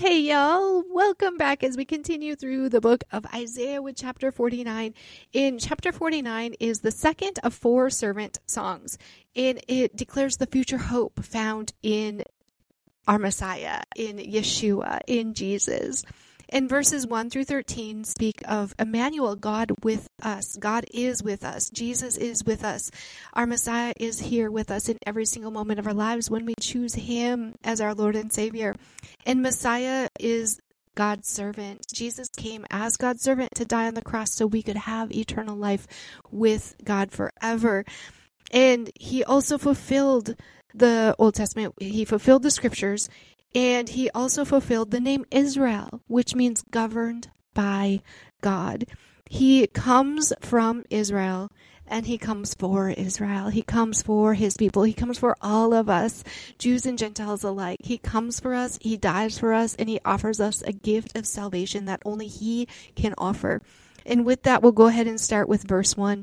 Hey, y'all. Welcome back as we continue through the book of Isaiah with chapter 49. In chapter 49 is the second of four servant songs, and it declares the future hope found in our Messiah, in Yeshua, in Jesus. And verses 1 through 13 speak of Emmanuel, God with us. God is with us. Jesus is with us. Our Messiah is here with us in every single moment of our lives when we choose Him as our Lord and Savior. And Messiah is God's servant. Jesus came as God's servant to die on the cross so we could have eternal life with God forever. And He also fulfilled the Old Testament, He fulfilled the scriptures and he also fulfilled the name Israel, which means governed by God. He comes from Israel and he comes for Israel. He comes for his people. He comes for all of us, Jews and Gentiles alike. He comes for us, he dies for us, and he offers us a gift of salvation that only he can offer. And with that, we'll go ahead and start with verse 1.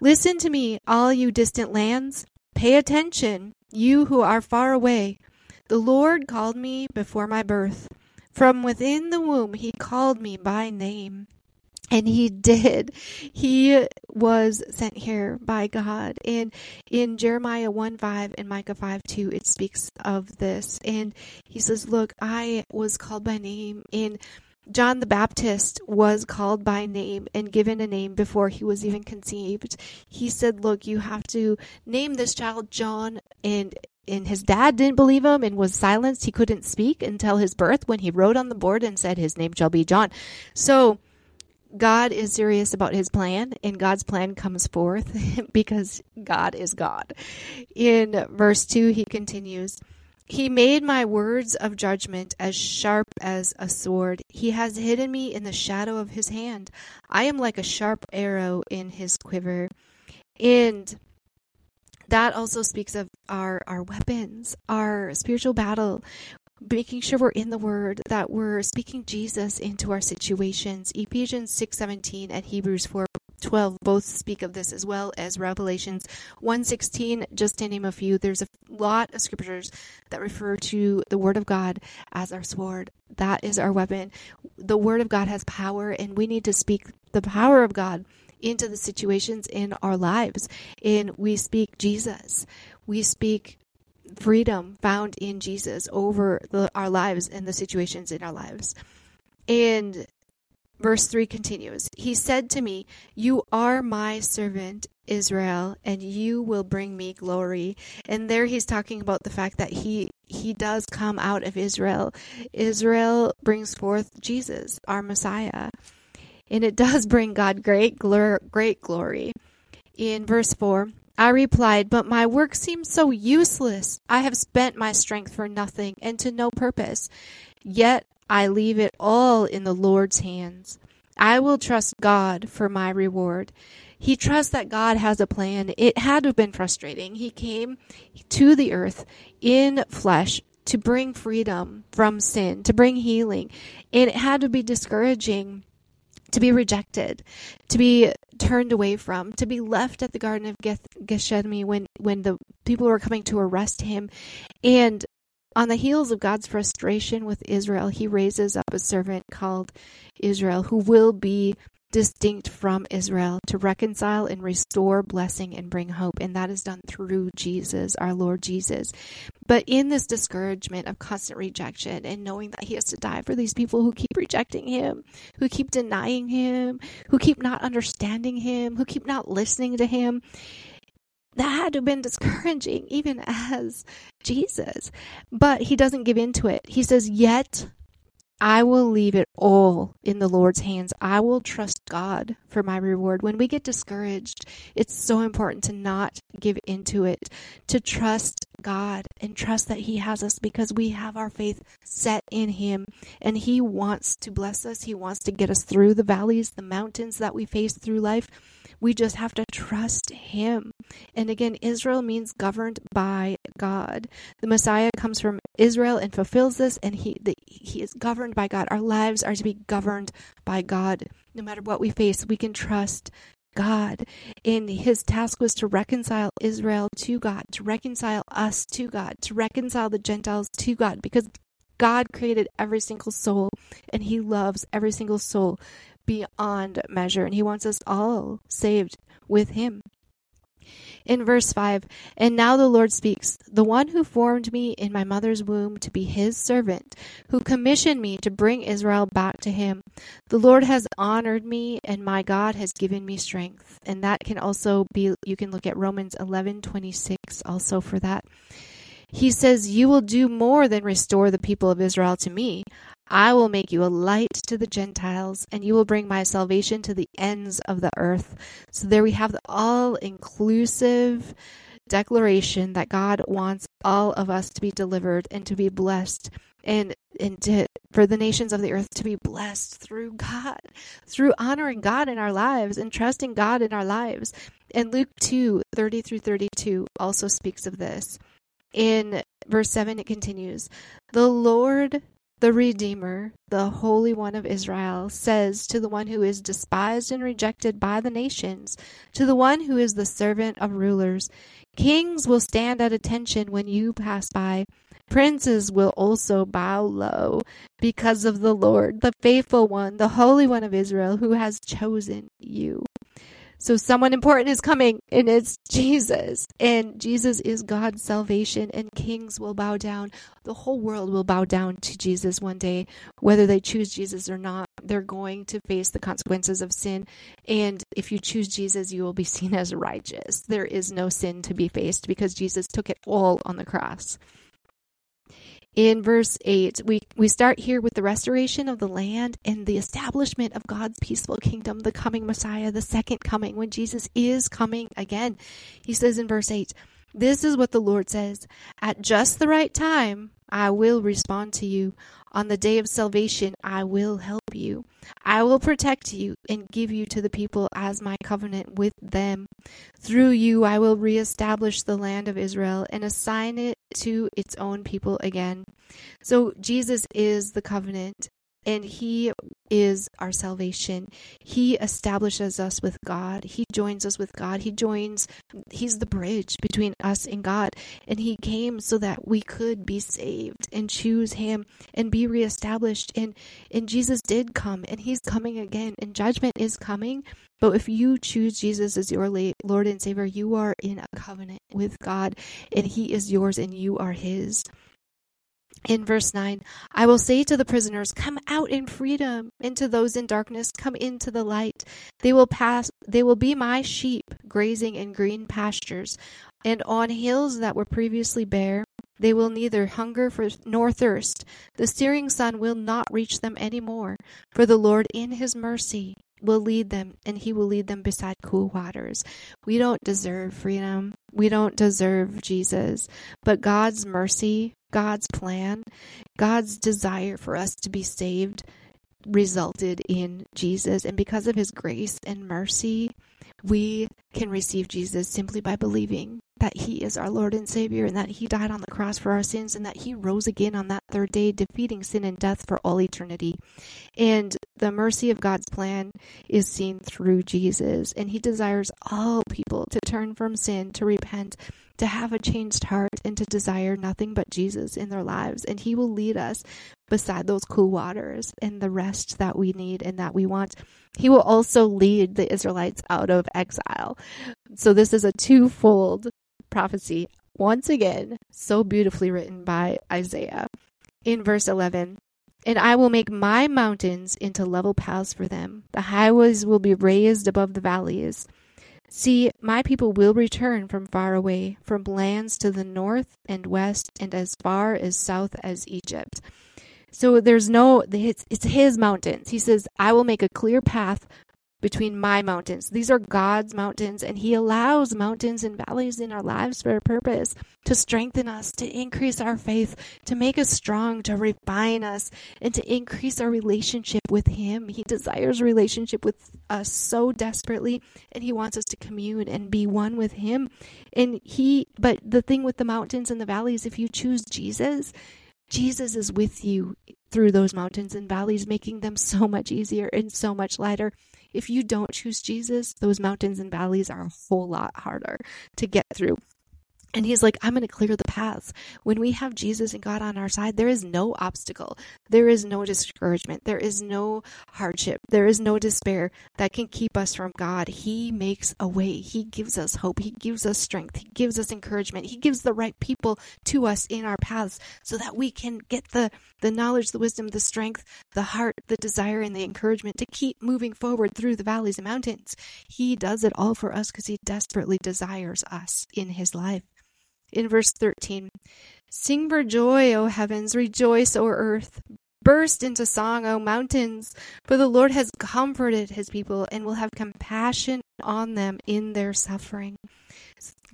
Listen to me, all you distant lands. Pay attention, you who are far away. The Lord called me before my birth. From within the womb, He called me by name. And he did. He was sent here by God. And in Jeremiah 1 5 and Micah 5 2, it speaks of this. And he says, Look, I was called by name. And John the Baptist was called by name and given a name before he was even conceived. He said, Look, you have to name this child John, and and his dad didn't believe him and was silenced. He couldn't speak until his birth when he wrote on the board and said, His name shall be John. So God is serious about his plan, and God's plan comes forth because God is God. In verse 2, he continues, He made my words of judgment as sharp as a sword. He has hidden me in the shadow of his hand. I am like a sharp arrow in his quiver. And that also speaks of our our weapons, our spiritual battle, making sure we're in the word, that we're speaking Jesus into our situations. Ephesians 6:17 and Hebrews 4:12 both speak of this as well as Revelations 1:16 just to name a few. There's a lot of scriptures that refer to the word of God as our sword. That is our weapon. The word of God has power and we need to speak the power of God into the situations in our lives. And we speak Jesus. We speak freedom found in Jesus over the, our lives and the situations in our lives. And verse 3 continues He said to me, You are my servant, Israel, and you will bring me glory. And there he's talking about the fact that he he does come out of Israel. Israel brings forth Jesus, our Messiah and it does bring God great great glory. In verse 4, I replied, But my work seems so useless. I have spent my strength for nothing and to no purpose. Yet I leave it all in the Lord's hands. I will trust God for my reward. He trusts that God has a plan. It had to have been frustrating. He came to the earth in flesh to bring freedom from sin, to bring healing. And it had to be discouraging to be rejected, to be turned away from, to be left at the Garden of Gethsemane when, when the people were coming to arrest him. And on the heels of God's frustration with Israel, he raises up a servant called Israel who will be distinct from Israel to reconcile and restore blessing and bring hope. And that is done through Jesus, our Lord Jesus. But in this discouragement of constant rejection and knowing that he has to die for these people who keep rejecting him, who keep denying him, who keep not understanding him, who keep not listening to him, that had to have been discouraging even as Jesus. But he doesn't give in to it. He says, Yet I will leave it all in the Lord's hands. I will trust God for my reward. When we get discouraged, it's so important to not give into it, to trust God and trust that He has us because we have our faith set in Him and He wants to bless us. He wants to get us through the valleys, the mountains that we face through life. We just have to trust Him. And again, Israel means governed by God. The Messiah comes from Israel and fulfills this, and He the, He is governed by God. Our lives are to be governed by God. No matter what we face, we can trust God. And his task was to reconcile Israel to God, to reconcile us to God, to reconcile the Gentiles to God, because God created every single soul and he loves every single soul beyond measure and he wants us all saved with him in verse 5 And now the Lord speaks, the one who formed me in my mother's womb to be his servant, who commissioned me to bring Israel back to him. The Lord has honored me, and my God has given me strength. And that can also be, you can look at Romans 11 26 also for that. He says, You will do more than restore the people of Israel to me. I will make you a light to the Gentiles, and you will bring my salvation to the ends of the earth. So there we have the all inclusive declaration that God wants all of us to be delivered and to be blessed and and to, for the nations of the earth to be blessed through God, through honoring God in our lives and trusting God in our lives. And Luke 2 30 through 32 also speaks of this. In verse 7, it continues The Lord the Redeemer, the Holy One of Israel, says to the one who is despised and rejected by the nations, to the one who is the servant of rulers, Kings will stand at attention when you pass by. Princes will also bow low because of the Lord, the faithful one, the Holy One of Israel, who has chosen you. So someone important is coming and it's Jesus. And Jesus is God's salvation and kings will bow down. The whole world will bow down to Jesus one day, whether they choose Jesus or not. They're going to face the consequences of sin. And if you choose Jesus, you will be seen as righteous. There is no sin to be faced because Jesus took it all on the cross in verse 8 we, we start here with the restoration of the land and the establishment of god's peaceful kingdom the coming messiah the second coming when jesus is coming again. He says in verse 8 this is what the lord says. At just the right time i will respond to you on the day of salvation, I will help you. I will protect you and give you to the people as my covenant with them. Through you, I will reestablish the land of Israel and assign it to its own people again. So, Jesus is the covenant and he is our salvation. He establishes us with God. He joins us with God. He joins, he's the bridge between us and God. And he came so that we could be saved and choose him and be reestablished. And, and Jesus did come and he's coming again and judgment is coming. But if you choose Jesus as your Lord and Savior, you are in a covenant with God and he is yours and you are his in verse 9 i will say to the prisoners come out in freedom and to those in darkness come into the light they will pass they will be my sheep grazing in green pastures and on hills that were previously bare they will neither hunger for, nor thirst the searing sun will not reach them any more for the lord in his mercy will lead them and he will lead them beside cool waters. We don't deserve freedom. We don't deserve Jesus. But God's mercy, God's plan, God's desire for us to be saved resulted in Jesus. And because of his grace and mercy, we can receive Jesus simply by believing that he is our Lord and Savior and that he died on the cross for our sins and that he rose again on that third day, defeating sin and death for all eternity. And the mercy of God's plan is seen through Jesus, and he desires all people to turn from sin, to repent, to have a changed heart, and to desire nothing but Jesus in their lives. And he will lead us beside those cool waters and the rest that we need and that we want. He will also lead the Israelites out of exile. So this is a twofold prophecy, once again, so beautifully written by Isaiah. In verse 11, and I will make my mountains into level paths for them. The highways will be raised above the valleys. See, my people will return from far away, from lands to the north and west, and as far as south as Egypt. So there's no, it's, it's his mountains. He says, I will make a clear path between my mountains. These are God's mountains, and He allows mountains and valleys in our lives for a purpose to strengthen us, to increase our faith, to make us strong, to refine us, and to increase our relationship with Him. He desires relationship with us so desperately, and He wants us to commune and be one with Him. And He, but the thing with the mountains and the valleys, if you choose Jesus, Jesus is with you through those mountains and valleys, making them so much easier and so much lighter. If you don't choose Jesus, those mountains and valleys are a whole lot harder to get through. And he's like, I'm going to clear the paths. When we have Jesus and God on our side, there is no obstacle. There is no discouragement. There is no hardship. There is no despair that can keep us from God. He makes a way. He gives us hope. He gives us strength. He gives us encouragement. He gives the right people to us in our paths so that we can get the, the knowledge, the wisdom, the strength, the heart, the desire, and the encouragement to keep moving forward through the valleys and mountains. He does it all for us because he desperately desires us in his life in verse 13 Sing for joy, O heavens, rejoice, O earth. Burst into song, O mountains, for the Lord has comforted his people and will have compassion on them in their suffering.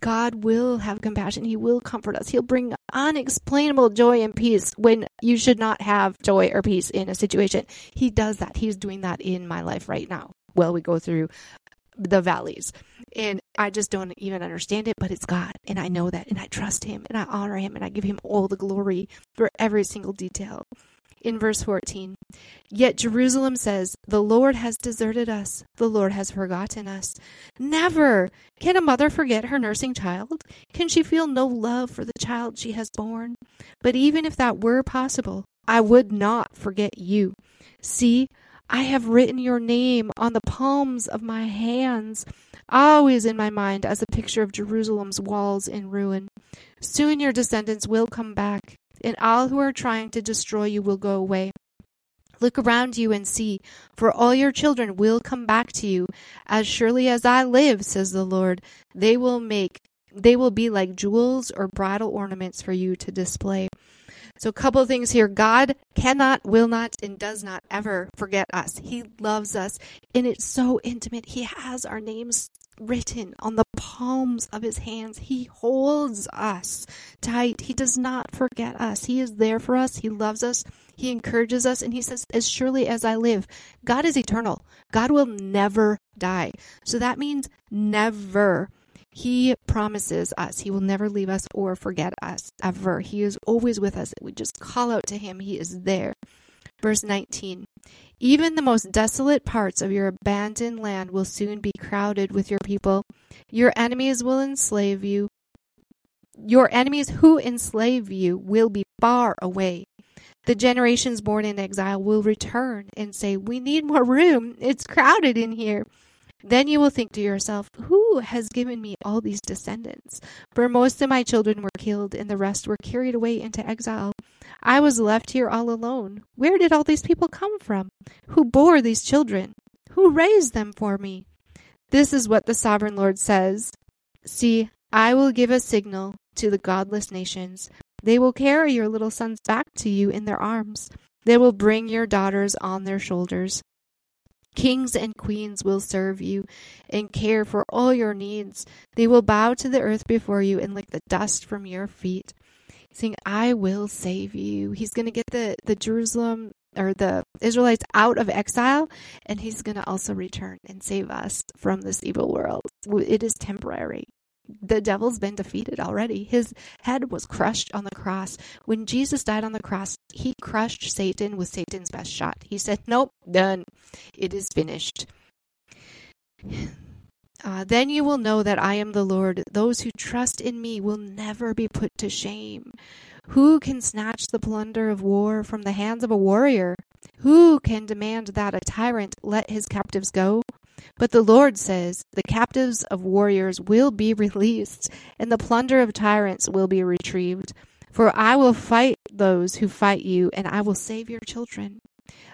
God will have compassion. He will comfort us. He'll bring unexplainable joy and peace when you should not have joy or peace in a situation. He does that. He's doing that in my life right now while we go through the valleys. And I just don't even understand it, but it's God. And I know that. And I trust Him and I honor Him and I give Him all the glory for every single detail. In verse 14, yet Jerusalem says, The Lord has deserted us. The Lord has forgotten us. Never can a mother forget her nursing child. Can she feel no love for the child she has borne? But even if that were possible, I would not forget you. See, I have written your name on the palms of my hands, always in my mind as a picture of Jerusalem's walls in ruin. Soon your descendants will come back, and all who are trying to destroy you will go away. Look around you and see, for all your children will come back to you. As surely as I live, says the Lord, they will make they will be like jewels or bridal ornaments for you to display. So, a couple of things here. God cannot, will not, and does not ever forget us. He loves us, and it's so intimate. He has our names written on the palms of his hands. He holds us tight. He does not forget us. He is there for us. He loves us. He encourages us, and he says, As surely as I live, God is eternal. God will never die. So that means never he promises us he will never leave us or forget us ever. He is always with us. We just call out to him, he is there. Verse 19 Even the most desolate parts of your abandoned land will soon be crowded with your people. Your enemies will enslave you. Your enemies who enslave you will be far away. The generations born in exile will return and say, We need more room. It's crowded in here. Then you will think to yourself, Who has given me all these descendants? For most of my children were killed, and the rest were carried away into exile. I was left here all alone. Where did all these people come from? Who bore these children? Who raised them for me? This is what the sovereign Lord says See, I will give a signal to the godless nations. They will carry your little sons back to you in their arms. They will bring your daughters on their shoulders. Kings and queens will serve you and care for all your needs. They will bow to the earth before you and lick the dust from your feet, saying, I will save you. He's going to get the, the Jerusalem or the Israelites out of exile, and he's going to also return and save us from this evil world. It is temporary the devil's been defeated already. His head was crushed on the cross. When Jesus died on the cross, he crushed Satan with Satan's best shot. He said, Nope, done. It is finished. Uh, then you will know that I am the Lord. Those who trust in me will never be put to shame. Who can snatch the plunder of war from the hands of a warrior? Who can demand that a tyrant let his captives go? But the Lord says, The captives of warriors will be released, and the plunder of tyrants will be retrieved. For I will fight those who fight you, and I will save your children.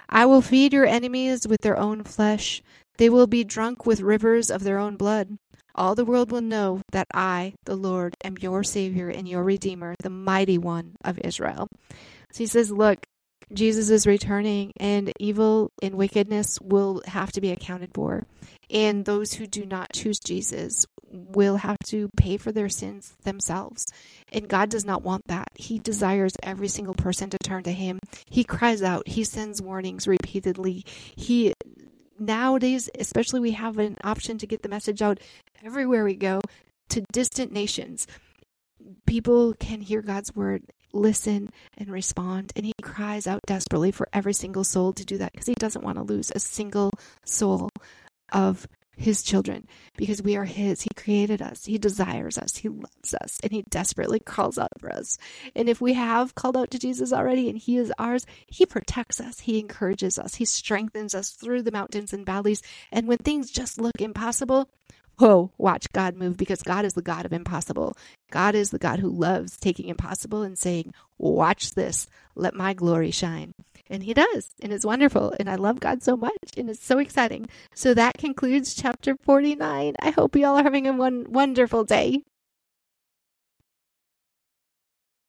I will feed your enemies with their own flesh. They will be drunk with rivers of their own blood. All the world will know that I, the Lord, am your Savior and your Redeemer, the mighty one of Israel. So he says, Look, Jesus is returning, and evil and wickedness will have to be accounted for. And those who do not choose Jesus will have to pay for their sins themselves. And God does not want that. He desires every single person to turn to Him. He cries out, He sends warnings repeatedly. He nowadays, especially, we have an option to get the message out everywhere we go to distant nations. People can hear God's word listen and respond. And he cries out desperately for every single soul to do that because he doesn't want to lose a single soul of his children because we are his. He created us. He desires us. He loves us and he desperately calls out for us. And if we have called out to Jesus already and he is ours, he protects us. He encourages us. He strengthens us through the mountains and valleys. And when things just look impossible, whoa, watch God move because God is the God of impossible. God is the God who loves taking impossible and saying, watch this. Let my glory shine. And he does, and it's wonderful. And I love God so much, and it's so exciting. So that concludes chapter 49. I hope you all are having a one wonderful day.